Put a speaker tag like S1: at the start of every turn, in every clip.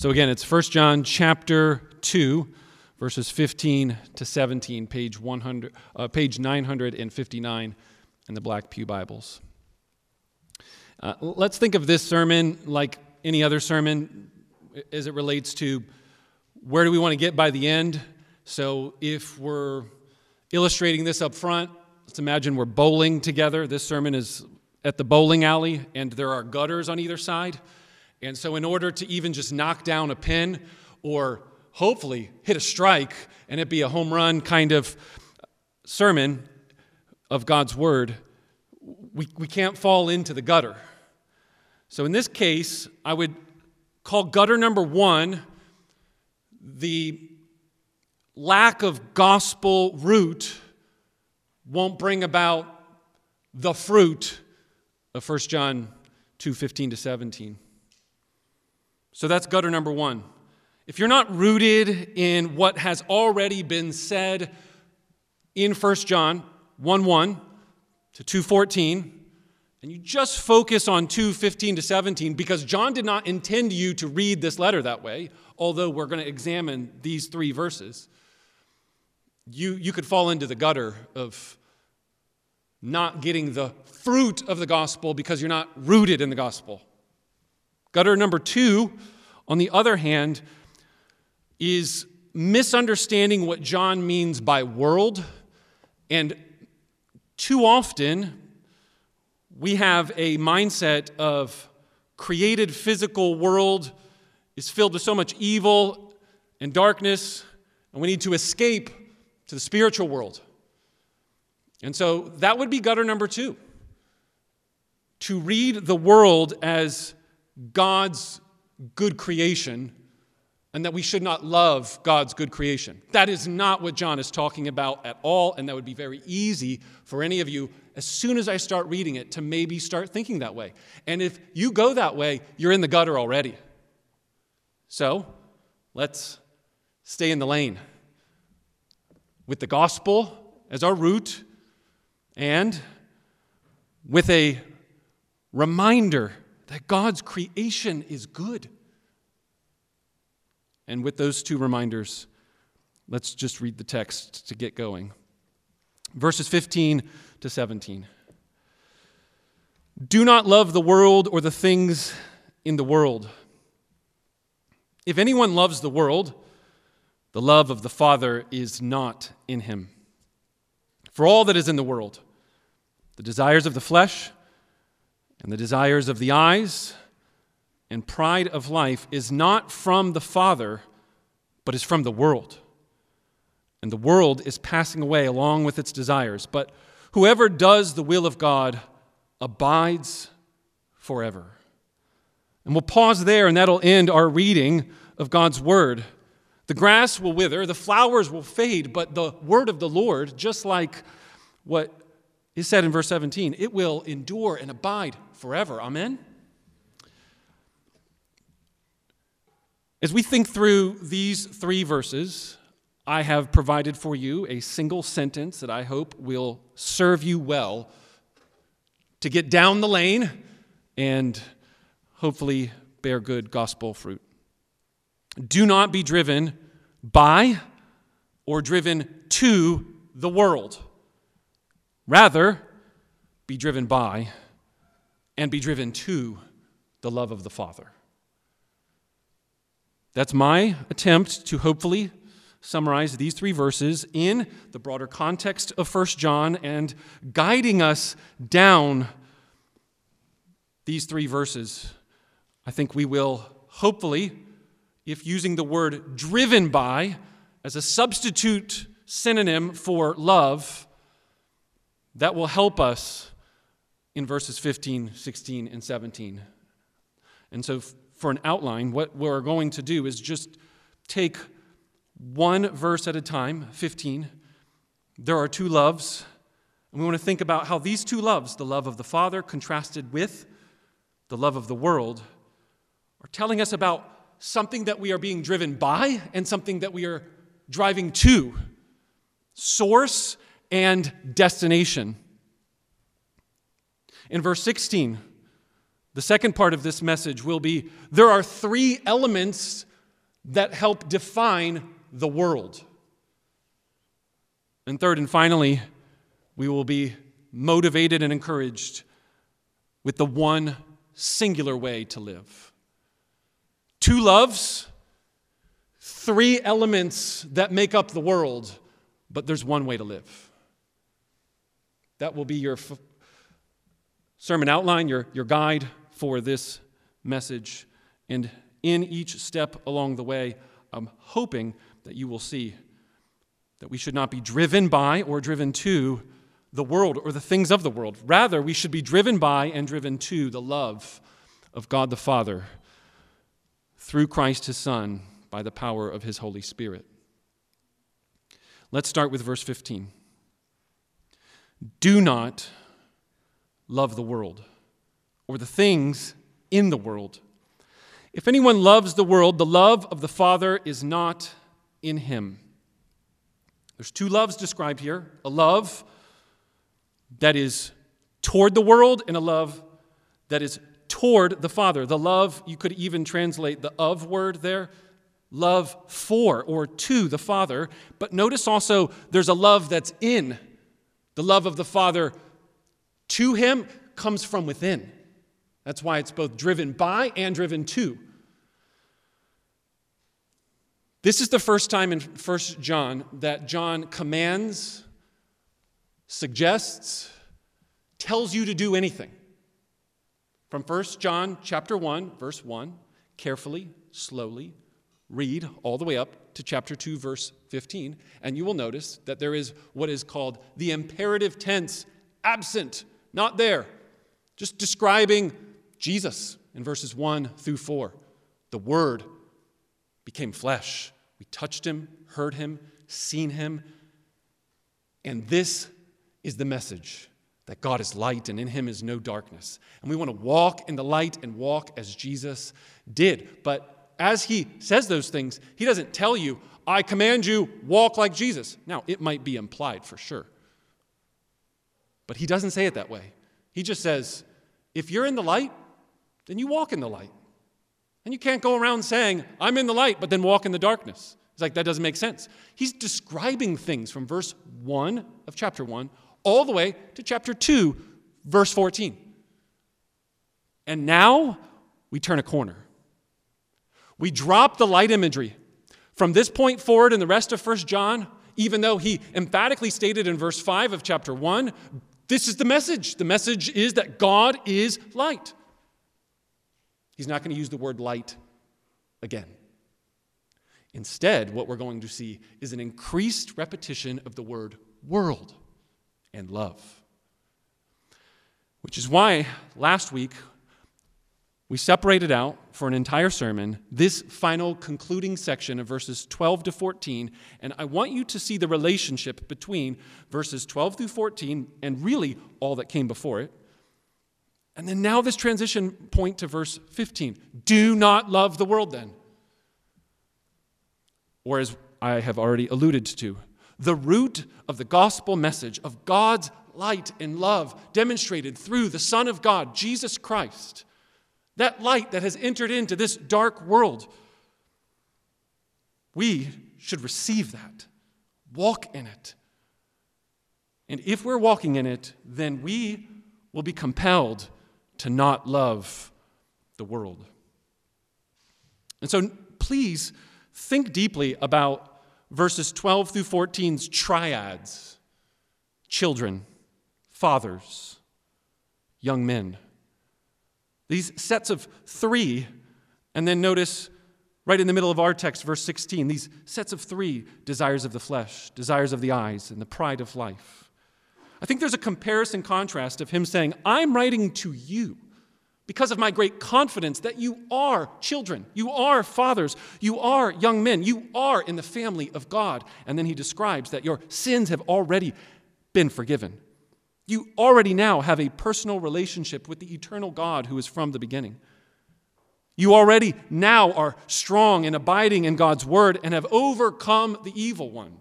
S1: So again, it's 1 John chapter 2, verses 15 to 17, page, 100, uh, page 959 in the Black Pew Bibles. Uh, let's think of this sermon like any other sermon as it relates to where do we want to get by the end. So if we're illustrating this up front, let's imagine we're bowling together. This sermon is at the bowling alley, and there are gutters on either side. And so, in order to even just knock down a pin or hopefully hit a strike and it be a home run kind of sermon of God's word, we, we can't fall into the gutter. So, in this case, I would call gutter number one the lack of gospel root won't bring about the fruit of 1 John 2 15 to 17. So that's gutter number one. If you're not rooted in what has already been said in 1 John 1 1 to 2.14, and you just focus on 2.15 to 17 because John did not intend you to read this letter that way, although we're going to examine these three verses, you, you could fall into the gutter of not getting the fruit of the gospel because you're not rooted in the gospel. Gutter number two, on the other hand, is misunderstanding what John means by world. And too often, we have a mindset of created physical world is filled with so much evil and darkness, and we need to escape to the spiritual world. And so that would be gutter number two to read the world as God's good creation and that we should not love God's good creation. That is not what John is talking about at all, and that would be very easy for any of you, as soon as I start reading it, to maybe start thinking that way. And if you go that way, you're in the gutter already. So let's stay in the lane with the gospel as our root and with a reminder that God's creation is good. And with those two reminders, let's just read the text to get going. Verses 15 to 17. Do not love the world or the things in the world. If anyone loves the world, the love of the Father is not in him. For all that is in the world, the desires of the flesh, and the desires of the eyes and pride of life is not from the Father, but is from the world. And the world is passing away along with its desires. But whoever does the will of God abides forever. And we'll pause there, and that'll end our reading of God's word. The grass will wither, the flowers will fade, but the word of the Lord, just like what is said in verse 17, it will endure and abide forever. Amen? As we think through these three verses, I have provided for you a single sentence that I hope will serve you well to get down the lane and hopefully bear good gospel fruit. Do not be driven by or driven to the world. Rather, be driven by and be driven to the love of the Father. That's my attempt to hopefully summarize these three verses in the broader context of 1 John and guiding us down these three verses. I think we will hopefully, if using the word driven by as a substitute synonym for love, that will help us in verses 15, 16, and 17. And so, for an outline, what we're going to do is just take one verse at a time, 15. There are two loves, and we want to think about how these two loves, the love of the Father contrasted with the love of the world, are telling us about something that we are being driven by and something that we are driving to source and destination. In verse 16, the second part of this message will be there are three elements that help define the world. And third and finally, we will be motivated and encouraged with the one singular way to live. Two loves, three elements that make up the world, but there's one way to live. That will be your sermon outline, your, your guide for this message. And in each step along the way, I'm hoping that you will see that we should not be driven by or driven to the world or the things of the world. Rather, we should be driven by and driven to the love of God the Father through Christ his Son by the power of his Holy Spirit. Let's start with verse 15. Do not love the world or the things in the world. If anyone loves the world, the love of the Father is not in him. There's two loves described here a love that is toward the world and a love that is toward the Father. The love, you could even translate the of word there, love for or to the Father. But notice also there's a love that's in. The love of the Father to Him comes from within. That's why it's both driven by and driven to. This is the first time in 1 John that John commands, suggests, tells you to do anything. From 1 John chapter 1 verse 1, carefully, slowly read all the way up to chapter 2 verse 15 and you will notice that there is what is called the imperative tense absent, not there. Just describing Jesus in verses 1 through 4. The Word became flesh. We touched him, heard him, seen him. And this is the message that God is light and in him is no darkness. And we want to walk in the light and walk as Jesus did. But as he says those things, he doesn't tell you, I command you, walk like Jesus. Now, it might be implied for sure. But he doesn't say it that way. He just says, if you're in the light, then you walk in the light. And you can't go around saying, I'm in the light, but then walk in the darkness. It's like, that doesn't make sense. He's describing things from verse 1 of chapter 1 all the way to chapter 2, verse 14. And now we turn a corner. We drop the light imagery. From this point forward in the rest of 1 John, even though he emphatically stated in verse 5 of chapter 1, this is the message. The message is that God is light. He's not going to use the word light again. Instead, what we're going to see is an increased repetition of the word world and love. Which is why last week we separated out for an entire sermon this final concluding section of verses 12 to 14, and I want you to see the relationship between verses 12 through 14 and really all that came before it. And then now this transition point to verse 15. Do not love the world then. Or as I have already alluded to, the root of the gospel message of God's light and love demonstrated through the Son of God, Jesus Christ, that light that has entered into this dark world. We should receive that, walk in it. And if we're walking in it, then we will be compelled to not love the world. And so please think deeply about verses 12 through 14's triads children, fathers, young men. These sets of three, and then notice right in the middle of our text, verse 16, these sets of three desires of the flesh, desires of the eyes, and the pride of life. I think there's a comparison contrast of him saying, I'm writing to you because of my great confidence that you are children, you are fathers, you are young men, you are in the family of God. And then he describes that your sins have already been forgiven. You already now have a personal relationship with the eternal God who is from the beginning. You already now are strong and abiding in God's word and have overcome the evil one.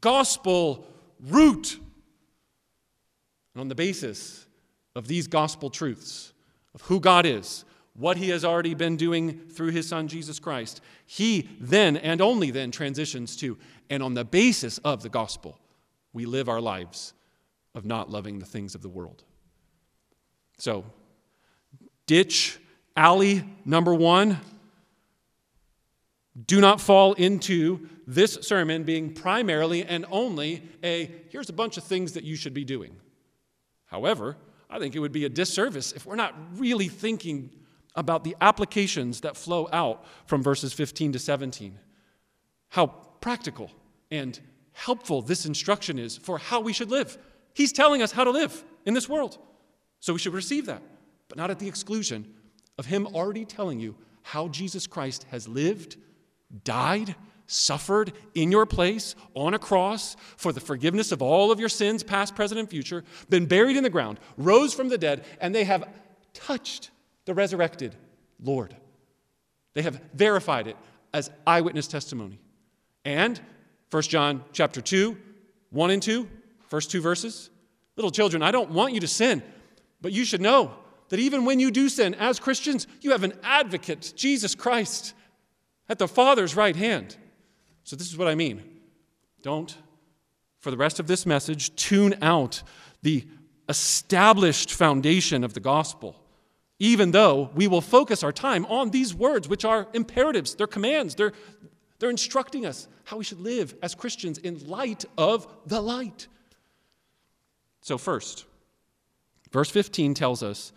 S1: Gospel root and on the basis of these gospel truths, of who God is, what he has already been doing through his son Jesus Christ, he then and only then transitions to, and on the basis of the gospel, we live our lives of not loving the things of the world. So, ditch alley number one. Do not fall into this sermon being primarily and only a here's a bunch of things that you should be doing. However, I think it would be a disservice if we're not really thinking about the applications that flow out from verses 15 to 17. How practical and helpful this instruction is for how we should live. He's telling us how to live in this world. So we should receive that, but not at the exclusion of Him already telling you how Jesus Christ has lived, died, suffered in your place on a cross for the forgiveness of all of your sins, past, present, and future, been buried in the ground, rose from the dead, and they have touched the resurrected Lord. They have verified it as eyewitness testimony. And 1 John chapter 2, 1 and 2, first two verses. Little children, I don't want you to sin, but you should know that even when you do sin as Christians, you have an advocate, Jesus Christ, at the Father's right hand. So, this is what I mean. Don't, for the rest of this message, tune out the established foundation of the gospel even though we will focus our time on these words, which are imperatives, they're commands, they're, they're instructing us how we should live as Christians in light of the light. So, first, verse 15 tells us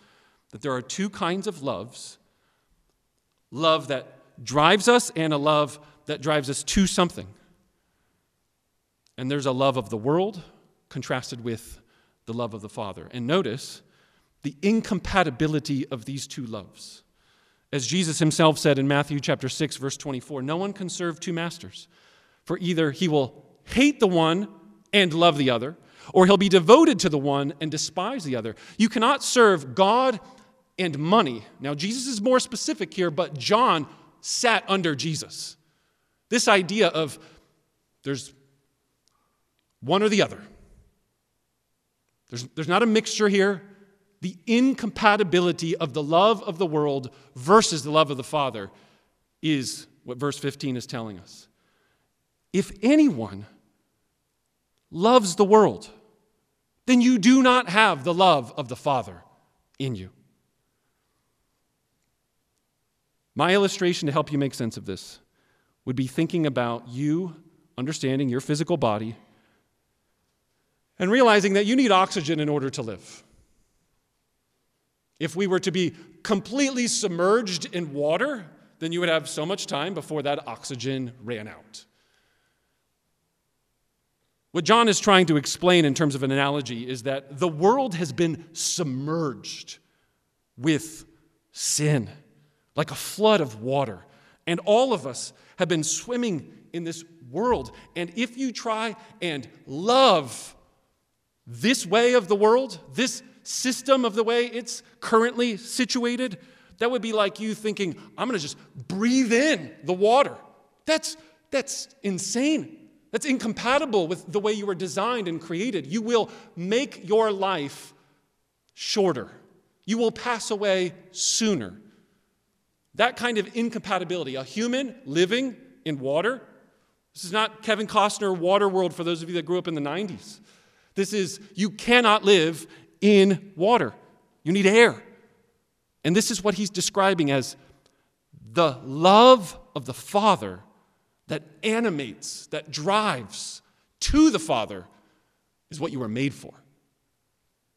S1: that there are two kinds of loves love that drives us and a love that drives us to something. And there's a love of the world contrasted with the love of the Father. And notice, the incompatibility of these two loves. As Jesus himself said in Matthew chapter 6 verse 24, no one can serve two masters, for either he will hate the one and love the other, or he'll be devoted to the one and despise the other. You cannot serve God and money. Now Jesus is more specific here, but John sat under Jesus. This idea of there's one or the other. There's, there's not a mixture here the incompatibility of the love of the world versus the love of the Father is what verse 15 is telling us. If anyone loves the world, then you do not have the love of the Father in you. My illustration to help you make sense of this would be thinking about you understanding your physical body and realizing that you need oxygen in order to live. If we were to be completely submerged in water, then you would have so much time before that oxygen ran out. What John is trying to explain in terms of an analogy is that the world has been submerged with sin, like a flood of water. And all of us have been swimming in this world. And if you try and love this way of the world, this system of the way it's currently situated, that would be like you thinking, I'm going to just breathe in the water. That's, that's insane. That's incompatible with the way you were designed and created. You will make your life shorter, you will pass away sooner. That kind of incompatibility, a human living in water, this is not Kevin Costner Water World for those of you that grew up in the 90s. This is, you cannot live in water. You need air. And this is what he's describing as the love of the Father that animates, that drives to the Father is what you were made for.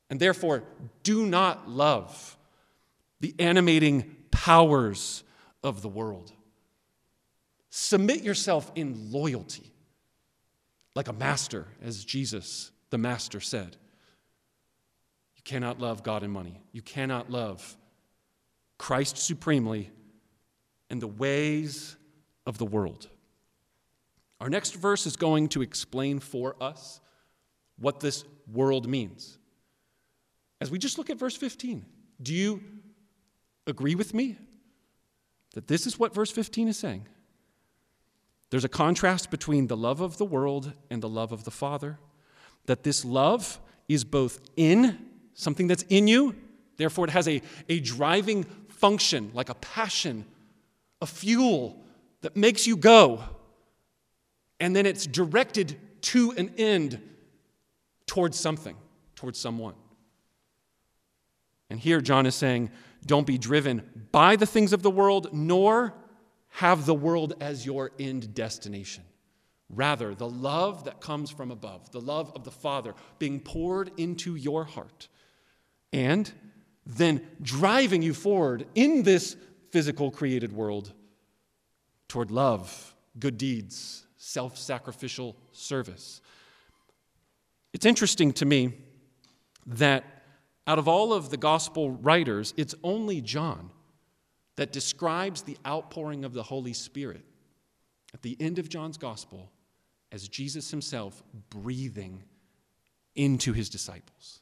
S1: And therefore, do not love the animating powers of the world. Submit yourself in loyalty, like a master, as Jesus, the master, said. You cannot love God and money. You cannot love Christ supremely and the ways of the world. Our next verse is going to explain for us what this world means. As we just look at verse 15, do you agree with me that this is what verse 15 is saying? There's a contrast between the love of the world and the love of the Father, that this love is both in something that's in you. Therefore, it has a, a driving function like a passion, a fuel that makes you go. And then it's directed to an end towards something, towards someone. And here John is saying, don't be driven by the things of the world, nor have the world as your end destination. Rather, the love that comes from above, the love of the Father being poured into your heart, and then driving you forward in this physical created world toward love, good deeds, self sacrificial service. It's interesting to me that out of all of the gospel writers, it's only John that describes the outpouring of the Holy Spirit at the end of John's gospel as Jesus himself breathing into his disciples.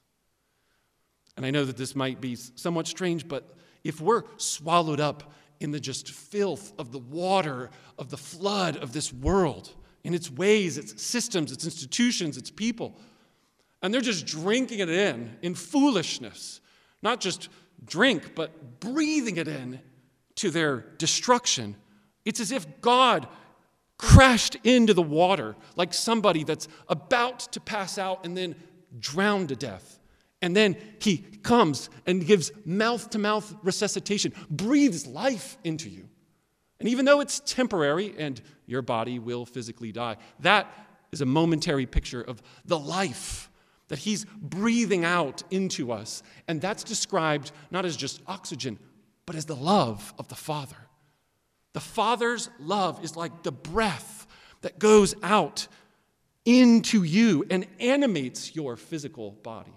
S1: And I know that this might be somewhat strange, but if we're swallowed up in the just filth of the water of the flood of this world, in its ways, its systems, its institutions, its people, and they're just drinking it in in foolishness, not just drink, but breathing it in to their destruction. It's as if God crashed into the water like somebody that's about to pass out and then drowned to death. And then he comes and gives mouth to mouth resuscitation, breathes life into you. And even though it's temporary and your body will physically die, that is a momentary picture of the life that he's breathing out into us. And that's described not as just oxygen, but as the love of the Father. The Father's love is like the breath that goes out into you and animates your physical body.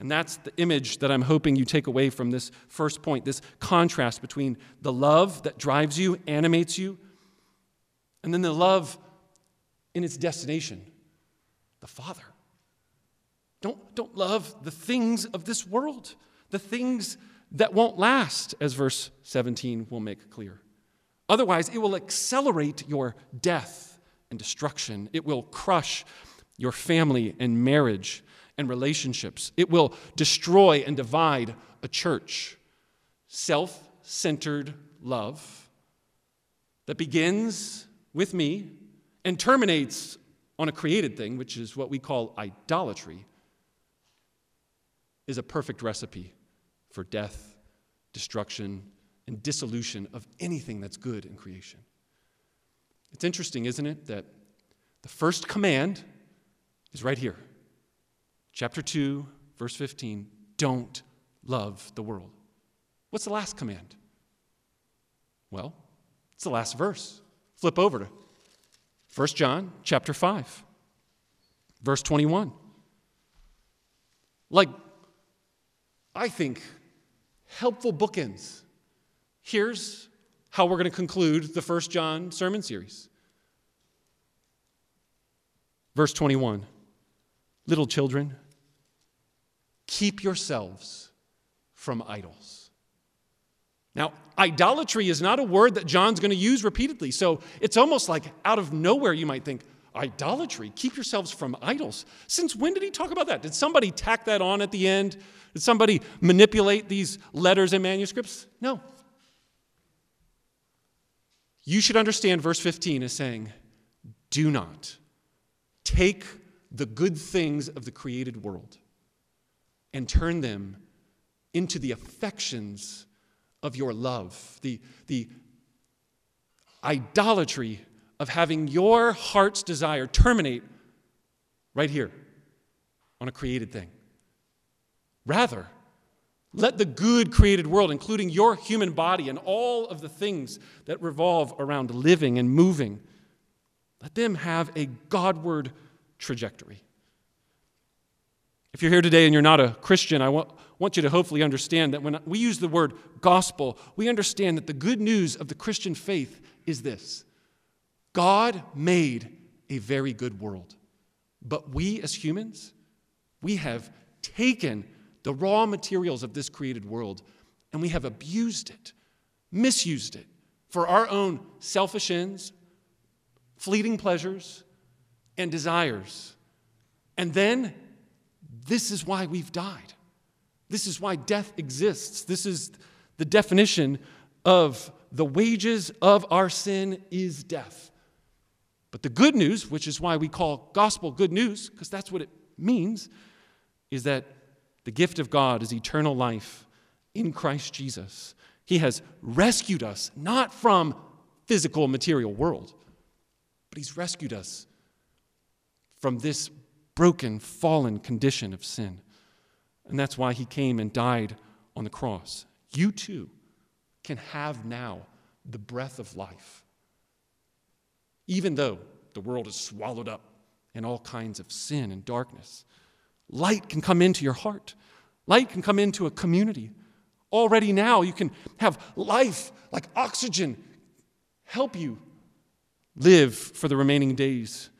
S1: And that's the image that I'm hoping you take away from this first point this contrast between the love that drives you, animates you, and then the love in its destination, the Father. Don't, don't love the things of this world, the things that won't last, as verse 17 will make clear. Otherwise, it will accelerate your death and destruction. It will crush your family and marriage and relationships. It will destroy and divide a church. Self centered love that begins with me and terminates on a created thing, which is what we call idolatry, is a perfect recipe for death, destruction, and dissolution of anything that's good in creation. It's interesting, isn't it, that the first command is right here. Chapter 2, verse 15 don't love the world. What's the last command? Well, it's the last verse. Flip over to 1 John chapter 5, verse 21. Like I think, helpful bookends. Here's how we're going to conclude the First John sermon series. Verse 21 Little children, keep yourselves from idols. Now, idolatry is not a word that John's going to use repeatedly, so it's almost like out of nowhere you might think, idolatry, keep yourselves from idols. Since when did he talk about that? Did somebody tack that on at the end did somebody manipulate these letters and manuscripts? No. You should understand verse 15 as saying, Do not take the good things of the created world and turn them into the affections of your love, the, the idolatry of having your heart's desire terminate right here on a created thing. Rather, let the good created world, including your human body and all of the things that revolve around living and moving, let them have a Godward trajectory. If you're here today and you're not a Christian, I want, want you to hopefully understand that when we use the word gospel, we understand that the good news of the Christian faith is this God made a very good world. But we as humans, we have taken the raw materials of this created world, and we have abused it, misused it for our own selfish ends, fleeting pleasures, and desires. And then this is why we've died. This is why death exists. This is the definition of the wages of our sin is death. But the good news, which is why we call gospel good news, because that's what it means, is that the gift of God is eternal life in Christ Jesus. He has rescued us not from physical material world, but he's rescued us from this broken, fallen condition of sin. And that's why he came and died on the cross. You too can have now the breath of life. Even though the world is swallowed up in all kinds of sin and darkness, light can come into your heart. Light can come into a community. Already now, you can have life like oxygen help you live for the remaining days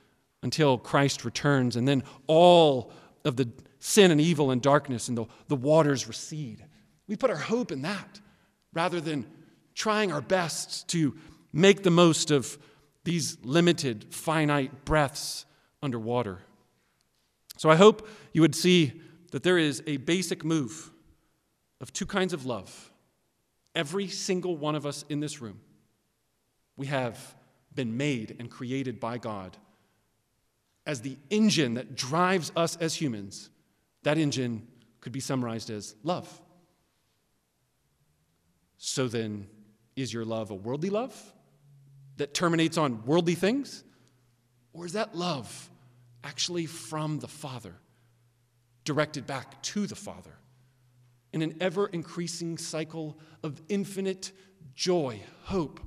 S1: until Christ returns, and then all of the sin and evil and darkness and the, the waters recede. We put our hope in that rather than trying our best to make the most of these limited, finite breaths underwater. So I hope you would see that there is a basic move of two kinds of love. Every single one of us in this room, we have been made and created by God as the engine that drives us as humans. That engine could be summarized as love. So then, is your love a worldly love that terminates on worldly things? Or is that love actually from the Father, directed back to the Father? in an ever increasing cycle of infinite joy, hope,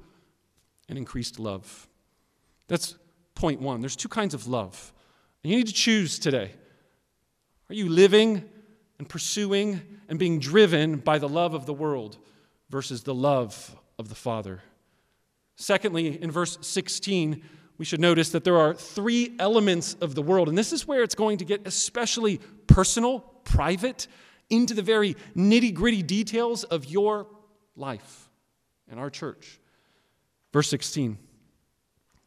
S1: and increased love. That's point one. There's two kinds of love. And you need to choose today. Are you living and pursuing and being driven by the love of the world versus the love of the Father? Secondly, in verse 16, we should notice that there are three elements of the world. And this is where it's going to get especially personal, private, into the very nitty gritty details of your life and our church. Verse 16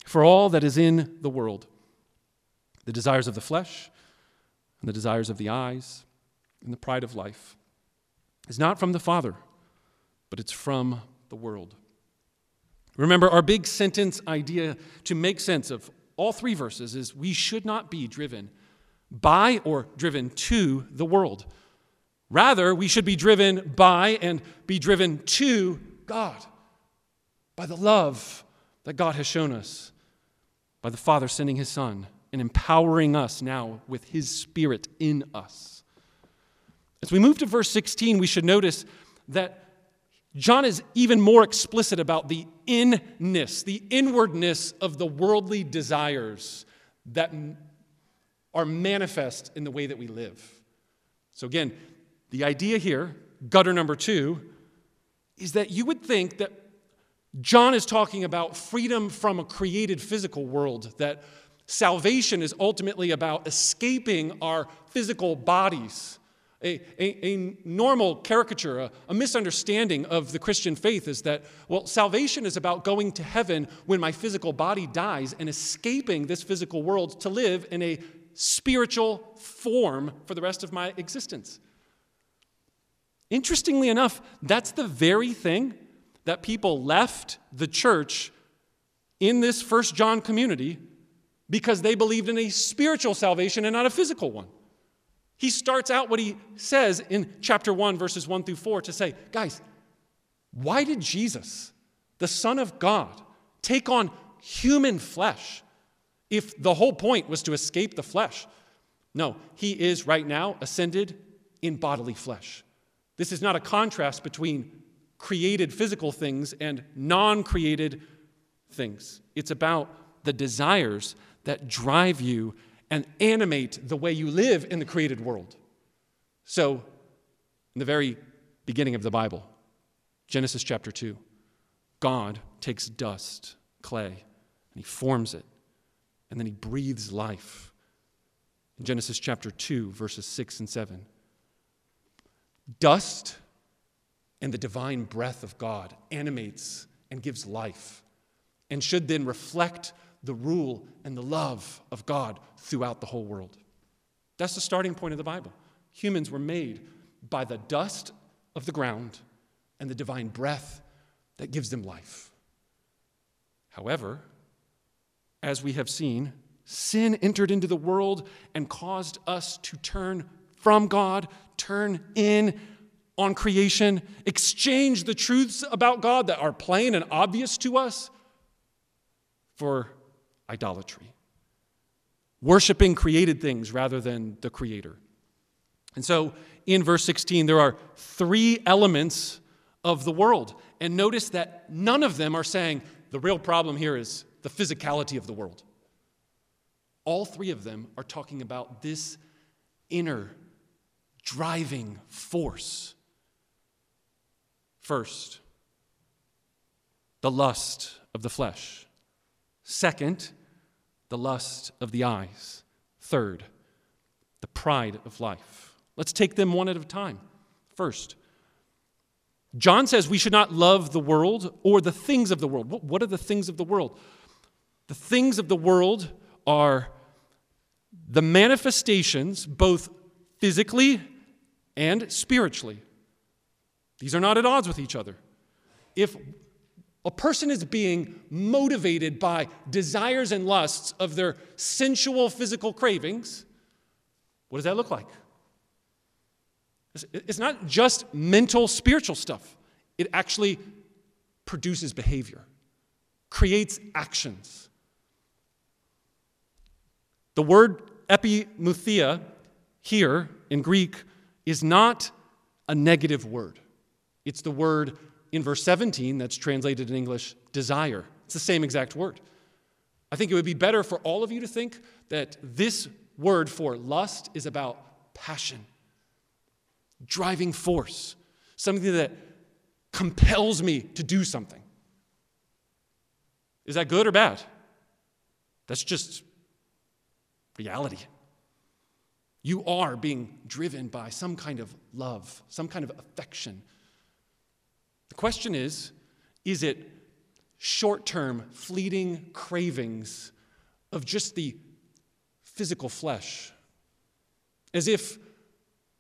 S1: For all that is in the world, the desires of the flesh, and the desires of the eyes, and the pride of life, is not from the Father, but it's from the world. Remember, our big sentence idea to make sense of all three verses is we should not be driven by or driven to the world. Rather, we should be driven by and be driven to God, by the love that God has shown us, by the Father sending His Son and empowering us now with His Spirit in us. As we move to verse 16, we should notice that John is even more explicit about the inness, the inwardness of the worldly desires that are manifest in the way that we live. So, again, the idea here, gutter number two, is that you would think that John is talking about freedom from a created physical world, that salvation is ultimately about escaping our physical bodies. A, a, a normal caricature, a, a misunderstanding of the Christian faith is that, well, salvation is about going to heaven when my physical body dies and escaping this physical world to live in a spiritual form for the rest of my existence. Interestingly enough, that's the very thing that people left the church in this First John community because they believed in a spiritual salvation and not a physical one. He starts out what he says in chapter 1, verses 1 through 4 to say, guys, why did Jesus, the Son of God, take on human flesh if the whole point was to escape the flesh? No, he is right now ascended in bodily flesh. This is not a contrast between created physical things and non created things. It's about the desires that drive you and animate the way you live in the created world. So, in the very beginning of the Bible, Genesis chapter 2, God takes dust, clay, and he forms it, and then he breathes life. In Genesis chapter 2, verses 6 and 7, Dust and the divine breath of God animates and gives life and should then reflect the rule and the love of God throughout the whole world. That's the starting point of the Bible. Humans were made by the dust of the ground and the divine breath that gives them life. However, as we have seen, sin entered into the world and caused us to turn from God, turn in on creation, exchange the truths about God that are plain and obvious to us for idolatry, worshiping created things rather than the Creator. And so in verse 16, there are three elements of the world. And notice that none of them are saying the real problem here is the physicality of the world. All three of them are talking about this inner driving force. First, the lust of the flesh. Second, the lust of the eyes. Third, the pride of life. Let's take them one at a time. First, John says we should not love the world or the things of the world. What are the things of the world? The things of the world are the manifestations, both physically and spiritually. These are not at odds with each other. If a person is being motivated by desires and lusts of their sensual physical cravings, what does that look like? It's not just mental, spiritual stuff, it actually produces behavior, creates actions. The word epithumia here in Greek is not a negative word. It's the word in verse 17 that's translated in English desire. It's the same exact word. I think it would be better for all of you to think that this word for lust is about passion driving force, something that compels me to do something. Is that good or bad? That's just reality. You are being driven by some kind of love, some kind of affection. The question is is it short term, fleeting cravings of just the physical flesh? As if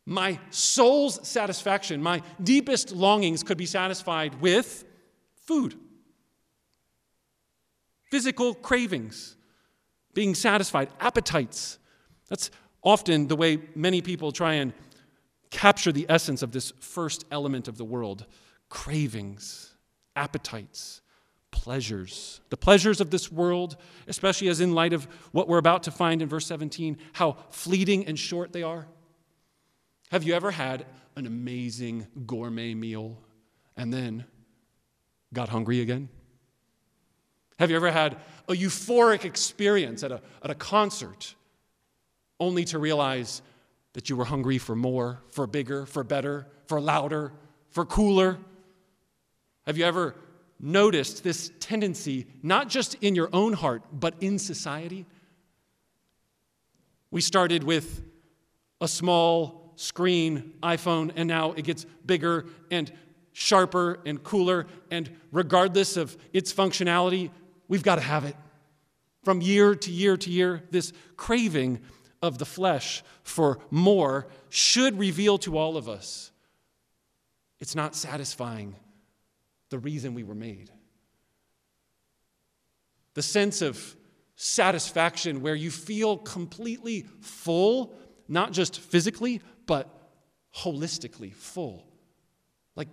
S1: my soul's satisfaction, my deepest longings could be satisfied with food. Physical cravings being satisfied, appetites. That's often the way many people try and capture the essence of this first element of the world cravings, appetites, pleasures. The pleasures of this world, especially as in light of what we're about to find in verse 17, how fleeting and short they are. Have you ever had an amazing gourmet meal and then got hungry again? Have you ever had a euphoric experience at a, at a concert only to realize that you were hungry for more, for bigger, for better, for louder, for cooler? Have you ever noticed this tendency, not just in your own heart, but in society? We started with a small screen, iPhone, and now it gets bigger and sharper and cooler. And regardless of its functionality, we've got to have it. From year to year to year, this craving of the flesh for more should reveal to all of us it's not satisfying the reason we were made. The sense of satisfaction where you feel completely full, not just physically, but holistically full. Like,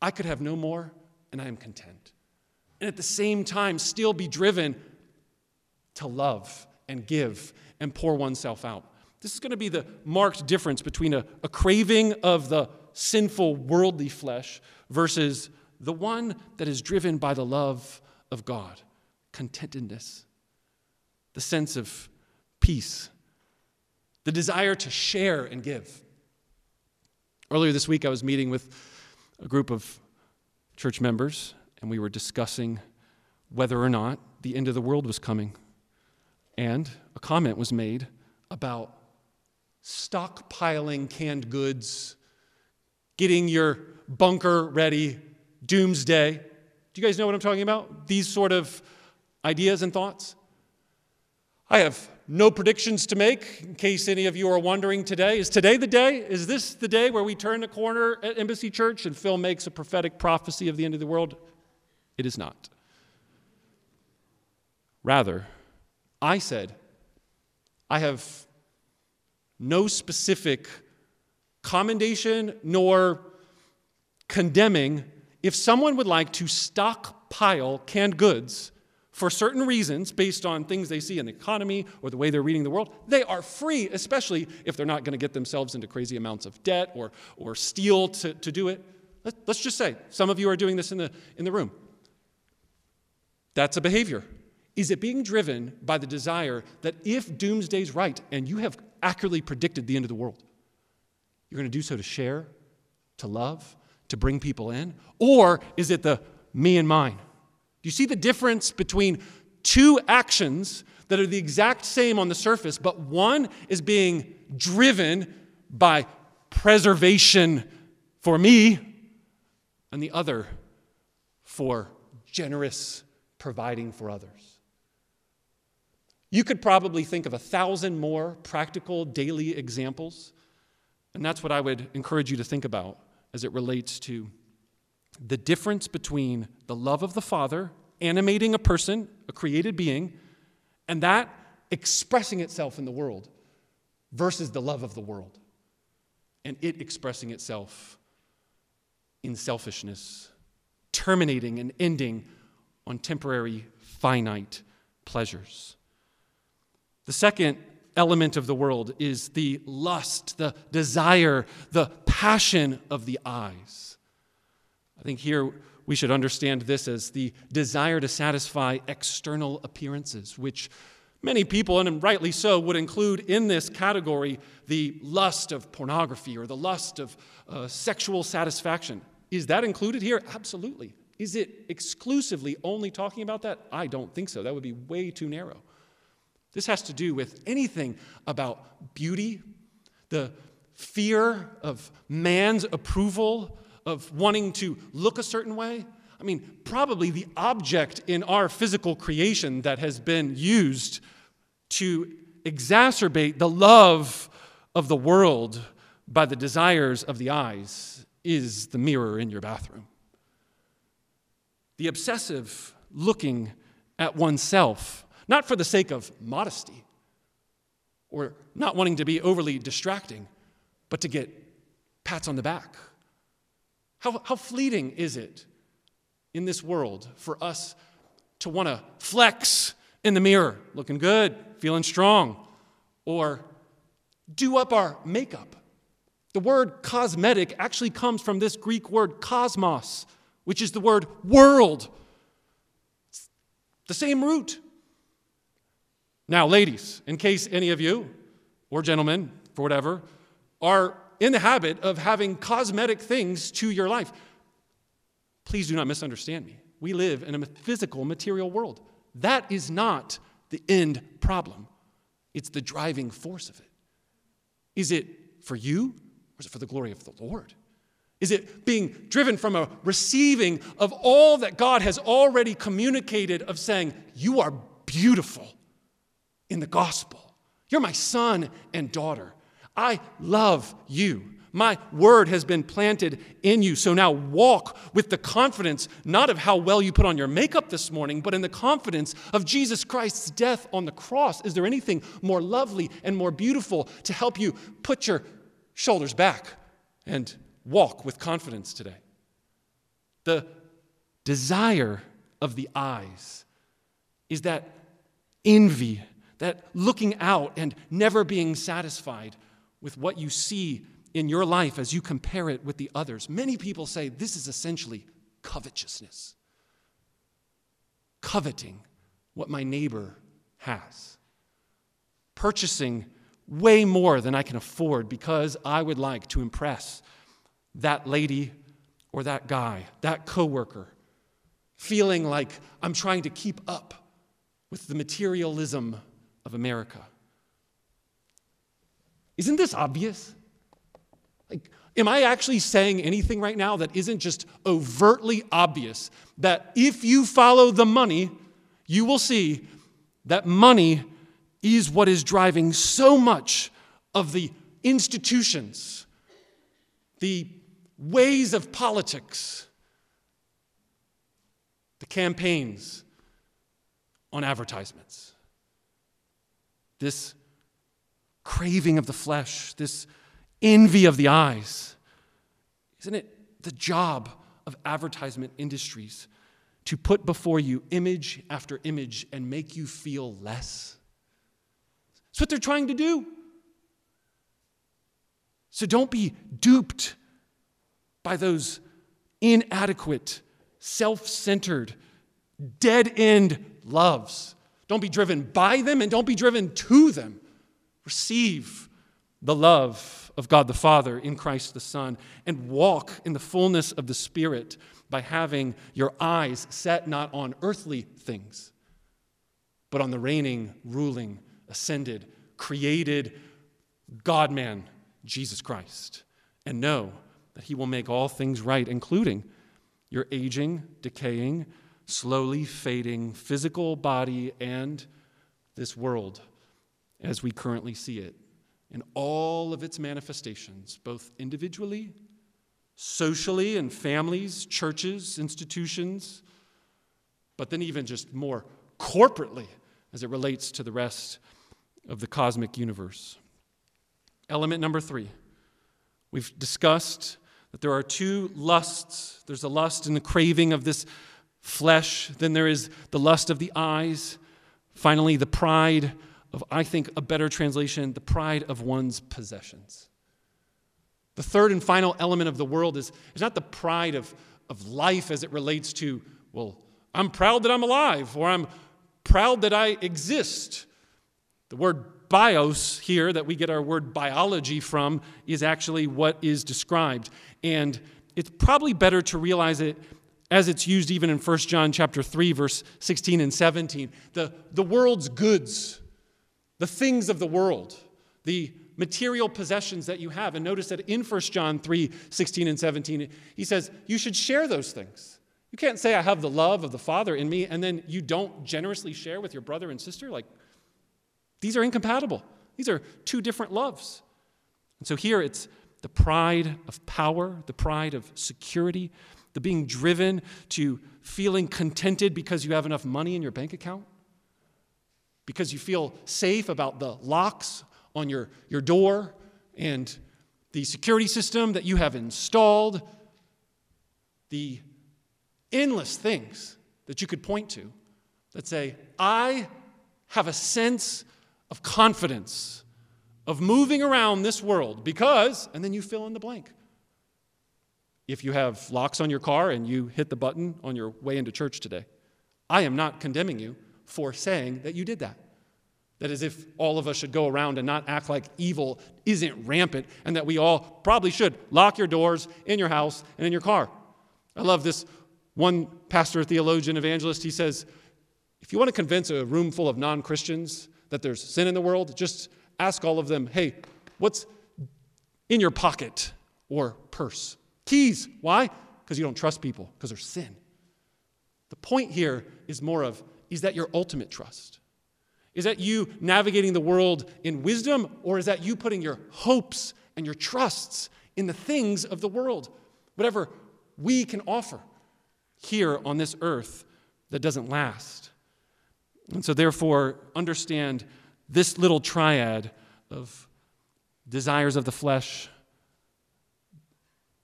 S1: I could have no more, and I am content. And at the same time, still be driven to love and give and pour oneself out. This is going to be the marked difference between a, a craving of the sinful, worldly flesh versus the one that is driven by the love of God, contentedness, the sense of peace the desire to share and give. Earlier this week, I was meeting with a group of church members, and we were discussing whether or not the end of the world was coming. And a comment was made about stockpiling canned goods, getting your bunker ready, doomsday. Do you guys know what I'm talking about? These sort of ideas and thoughts? I have no predictions to make, in case any of you are wondering today. Is today the day? Is this the day where we turn the corner at Embassy Church and Phill makes a prophetic prophecy of the end of the world? It is not. Rather, I said, I have no specific commendation nor condemning if someone would like to stockpile canned goods for certain reasons based on things they see in the economy or the way they're reading the world, they are free, especially if they're not going to get themselves into crazy amounts of debt or, or steal to, to do it. Let, let's just say some of you are doing this in the, in the room. That's a behavior. Is it being driven by the desire that if doomsday's right and you have accurately predicted the end of the world, you're going to do so to share, to love, to bring people in? Or is it the me and mine? Do you see the difference between two actions that are the exact same on the surface, but one is being driven by preservation for me, and the other for generous providing for others? You could probably think of a thousand more practical daily examples, and that's what I would encourage you to think about as it relates to the difference between the love of the Father animating a person, a created being, and that expressing itself in the world versus the love of the world and it expressing itself in selfishness, terminating and ending on temporary, finite pleasures. The second element of the world is the lust, the desire, the passion of the eyes. I think here we should understand this as the desire to satisfy external appearances, which many people, and rightly so, would include in this category the lust of pornography or the lust of uh, sexual satisfaction. Is that included here? Absolutely. Is it exclusively only talking about that? I don't think so. That would be way too narrow. This has to do with anything about beauty, the fear of man's approval, of wanting to look a certain way. I mean, probably the object in our physical creation that has been used to exacerbate the love of the world by the desires of the eyes is the mirror in your bathroom. The obsessive looking at oneself, not for the sake of modesty or not wanting to be overly distracting, but to get pats on the back how, how fleeting is it in this world for us to want to flex in the mirror, looking good, feeling strong, or do up our makeup? The word cosmetic actually comes from this Greek word cosmos, which is the word world. It's the same root. Now, ladies, in case any of you, or gentlemen, for whatever, are in the habit of having cosmetic things to your life. Please do not misunderstand me. We live in a physical, material world. That is not the end problem, it's the driving force of it. Is it for you or is it for the glory of the Lord? Is it being driven from a receiving of all that God has already communicated of saying, You are beautiful in the gospel? You're my son and daughter. I love you. My word has been planted in you. So now walk with the confidence, not of how well you put on your makeup this morning, but in the confidence of Jesus Christ's death on the cross. Is there anything more lovely and more beautiful to help you put your shoulders back and walk with confidence today? The desire of the eyes is that envy, that looking out and never being satisfied with what you see in your life as you compare it with the others. Many people say this is essentially covetousness, coveting what my neighbor has, purchasing way more than I can afford because I would like to impress that lady or that guy, that coworker, feeling like I'm trying to keep up with the materialism of America. Isn't this obvious? Like, am I actually saying anything right now that isn't just overtly obvious? That if you follow the money, you will see that money is what is driving so much of the institutions, the ways of politics, the campaigns on advertisements. This craving of the flesh, this envy of the eyes. Isn't it the job of advertisement industries to put before you image after image and make you feel less? That's what they're trying to do. So don't be duped by those inadequate, self centered, dead end loves. Don't be driven by them and don't be driven to them. Receive the love of God the Father in Christ the Son and walk in the fullness of the Spirit by having your eyes set not on earthly things, but on the reigning, ruling, ascended, created God man, Jesus Christ. And know that He will make all things right, including your aging, decaying, slowly fading physical body and this world as we currently see it in all of its manifestations, both individually, socially, in families, churches, institutions, but then even just more corporately as it relates to the rest of the cosmic universe. Element number three. We've discussed that there are two lusts. There's a lust in the craving of this flesh, then there is the lust of the eyes, finally, the pride of, I think, a better translation, the pride of one's possessions. The third and final element of the world is, is not the pride of, of life as it relates to, well, I'm proud that I'm alive, or I'm proud that I exist. The word bios here, that we get our word biology from, is actually what is described. And it's probably better to realize it as it's used even in 1 John chapter 3, verse 16 and 17. The, the world's goods the things of the world, the material possessions that you have. And notice that in 1 John 3 16 and 17, he says, You should share those things. You can't say, I have the love of the Father in me, and then you don't generously share with your brother and sister. Like, these are incompatible. These are two different loves. And so here it's the pride of power, the pride of security, the being driven to feeling contented because you have enough money in your bank account because you feel safe about the locks on your, your door and the security system that you have installed, the endless things that you could point to that say, I have a sense of confidence of moving around this world because, and then you fill in the blank. If you have locks on your car and you hit the button on your way into church today, I am not condemning you for saying that you did that. That is, if all of us should go around and not act like evil isn't rampant, and that we all probably should lock your doors in your house and in your car. I love this one pastor, theologian, evangelist. He says, if you want to convince a room full of non Christians that there's sin in the world, just ask all of them, hey, what's in your pocket or purse? Keys. Why? Because you don't trust people, because there's sin. The point here is more of, is that your ultimate trust? Is that you navigating the world in wisdom, or is that you putting your hopes and your trusts in the things of the world? Whatever we can offer here on this earth that doesn't last. And so, therefore, understand this little triad of desires of the flesh,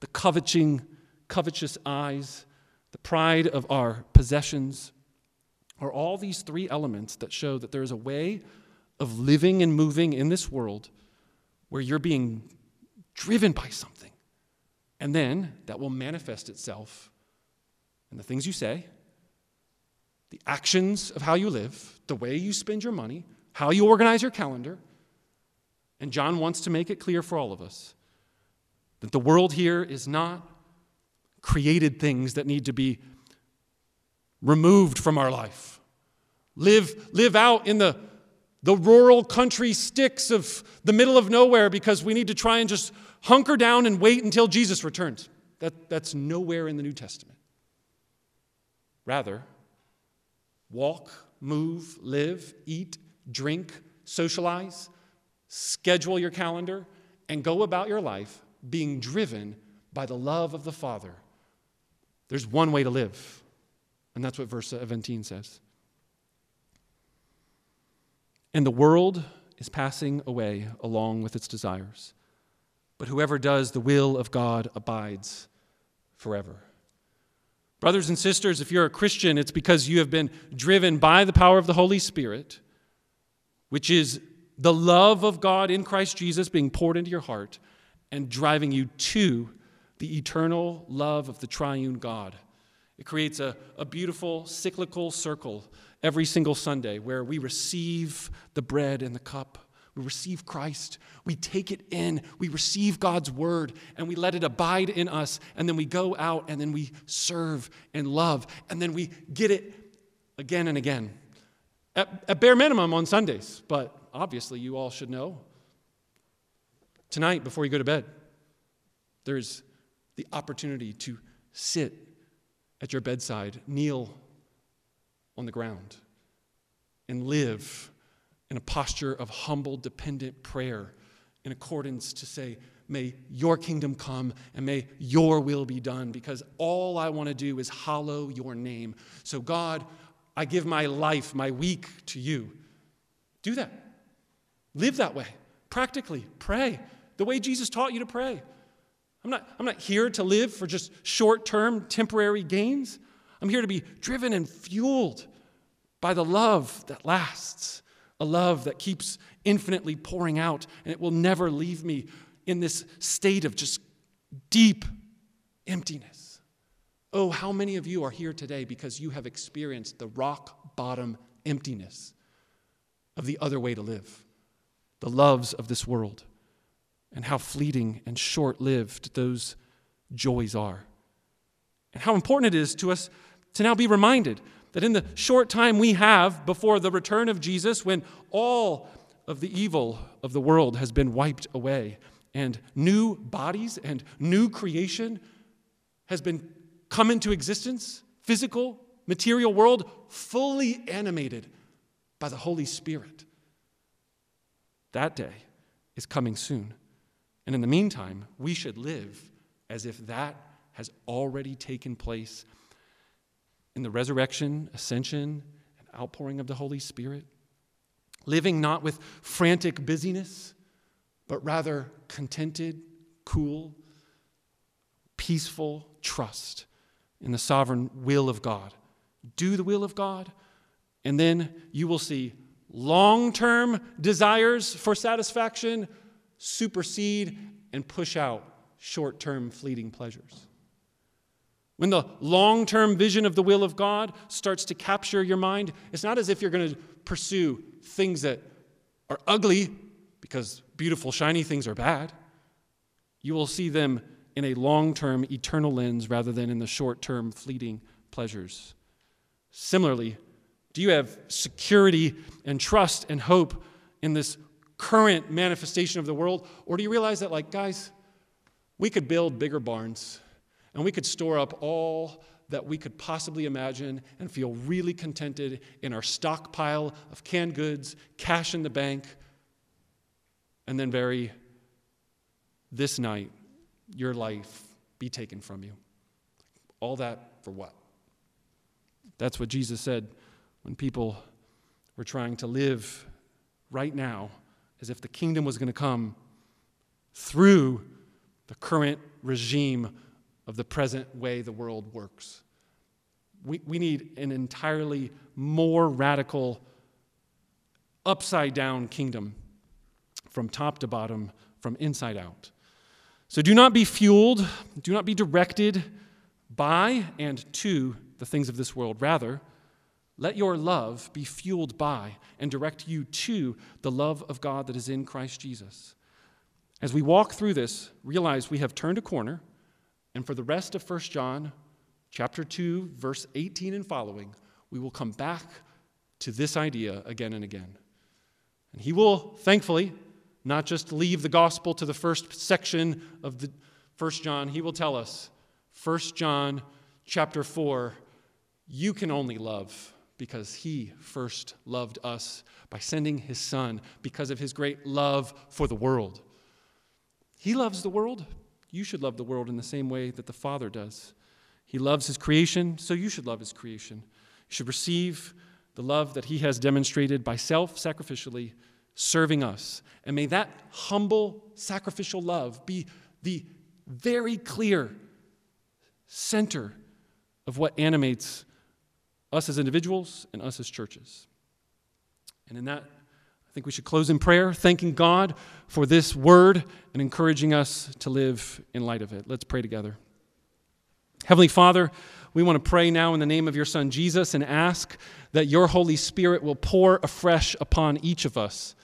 S1: the coveting, covetous eyes, the pride of our possessions, are all these three elements that show that there is a way of living and moving in this world where you're being driven by something. And then that will manifest itself in the things you say, the actions of how you live, the way you spend your money, how you organize your calendar. And John wants to make it clear for all of us that the world here is not created things that need to be removed from our life. Live, live out in the, the rural country sticks of the middle of nowhere because we need to try and just hunker down and wait until Jesus returns. That, that's nowhere in the New Testament. Rather, walk, move, live, eat, drink, socialize, schedule your calendar, and go about your life being driven by the love of the Father. There's one way to live, and that's what verse 17 says. And the world is passing away along with its desires, but whoever does the will of God abides forever. Brothers and sisters, if you're a Christian, it's because you have been driven by the power of the Holy Spirit, which is the love of God in Christ Jesus being poured into your heart and driving you to the eternal love of the triune God. It creates a, a beautiful cyclical circle every single Sunday where we receive the bread and the cup. We receive Christ. We take it in. We receive God's word and we let it abide in us. And then we go out and then we serve and love. And then we get it again and again. At, at bare minimum on Sundays, but obviously you all should know. Tonight, before you go to bed, there's the opportunity to sit at your bedside, kneel on the ground, and live in a posture of humble, dependent prayer in accordance to say, May your kingdom come and may your will be done because all I want to do is hallow your name. So, God, I give my life, my week to you. Do that. Live that way. Practically, pray the way Jesus taught you to pray. I'm not, I'm not here to live for just short term, temporary gains. I'm here to be driven and fueled by the love that lasts, a love that keeps infinitely pouring out, and it will never leave me in this state of just deep emptiness. Oh, how many of you are here today because you have experienced the rock bottom emptiness of the other way to live, the loves of this world, and how fleeting and short lived those joys are. And how important it is to us to now be reminded that in the short time we have before the return of Jesus, when all of the evil of the world has been wiped away, and new bodies and new creation has been come into existence, physical, material world, fully animated by the Holy Spirit. That day is coming soon. And in the meantime, we should live as if that has already taken place in the resurrection, ascension, and outpouring of the Holy Spirit. Living not with frantic busyness, but rather contented, cool, peaceful trust in the sovereign will of God. Do the will of God, and then you will see long term desires for satisfaction supersede and push out short term fleeting pleasures. When the long term vision of the will of God starts to capture your mind, it's not as if you're going to pursue things that are ugly because beautiful, shiny things are bad. You will see them in a long term, eternal lens rather than in the short term, fleeting pleasures. Similarly, do you have security and trust and hope in this current manifestation of the world? Or do you realize that, like, guys, we could build bigger barns and we could store up all that we could possibly imagine and feel really contented in our stockpile of canned goods, cash in the bank, and then very this night, your life be taken from you. All that for what? That's what Jesus said when people were trying to live right now as if the kingdom was going to come through the current regime of the present way the world works. We, we need an entirely more radical, upside down kingdom from top to bottom, from inside out. So do not be fueled, do not be directed by and to the things of this world. Rather, let your love be fueled by and direct you to the love of God that is in Christ Jesus. As we walk through this, realize we have turned a corner, and for the rest of 1 John chapter 2, verse 18 and following, we will come back to this idea again and again. And he will, thankfully, not just leave the gospel to the first section of the 1 John, he will tell us, 1 John chapter 4, you can only love because he first loved us by sending his son because of his great love for the world. He loves the world. You should love the world in the same way that the Father does. He loves his creation, so you should love his creation. You should receive the love that he has demonstrated by self sacrificially serving us. And may that humble, sacrificial love be the very clear center of what animates us as individuals and us as churches. And in that, I think we should close in prayer, thanking God for this word and encouraging us to live in light of it. Let's pray together. Heavenly Father, we want to pray now in the name of your Son Jesus and ask that your Holy Spirit will pour afresh upon each of us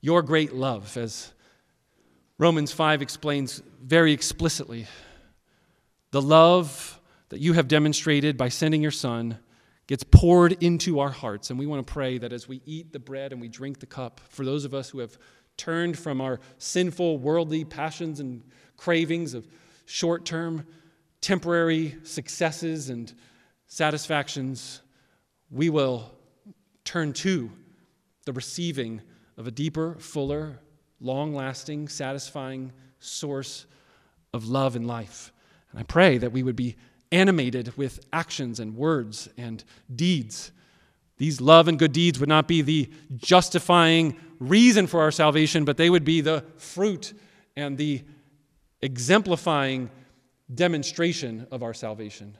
S1: your great love, as Romans 5 explains very explicitly. The love that you have demonstrated by sending your Son gets poured into our hearts. And we want to pray that as we eat the bread and we drink the cup, for those of us who have turned from our sinful, worldly passions and cravings of short term, temporary successes and satisfactions, we will turn to the receiving of a deeper, fuller, long lasting, satisfying source of love and life. And I pray that we would be animated with actions and words and deeds. These love and good deeds would not be the justifying reason for our salvation, but they would be the fruit and the exemplifying demonstration of our salvation.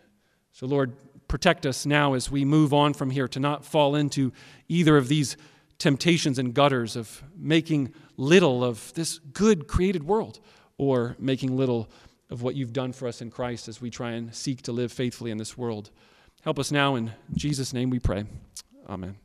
S1: So, Lord, protect us now as we move on from here to not fall into either of these temptations and gutters of making little of this good created world or making little of what you've done for us in Christ as we try and seek to live faithfully in this world. Help us now in Jesus' name we pray. Amen.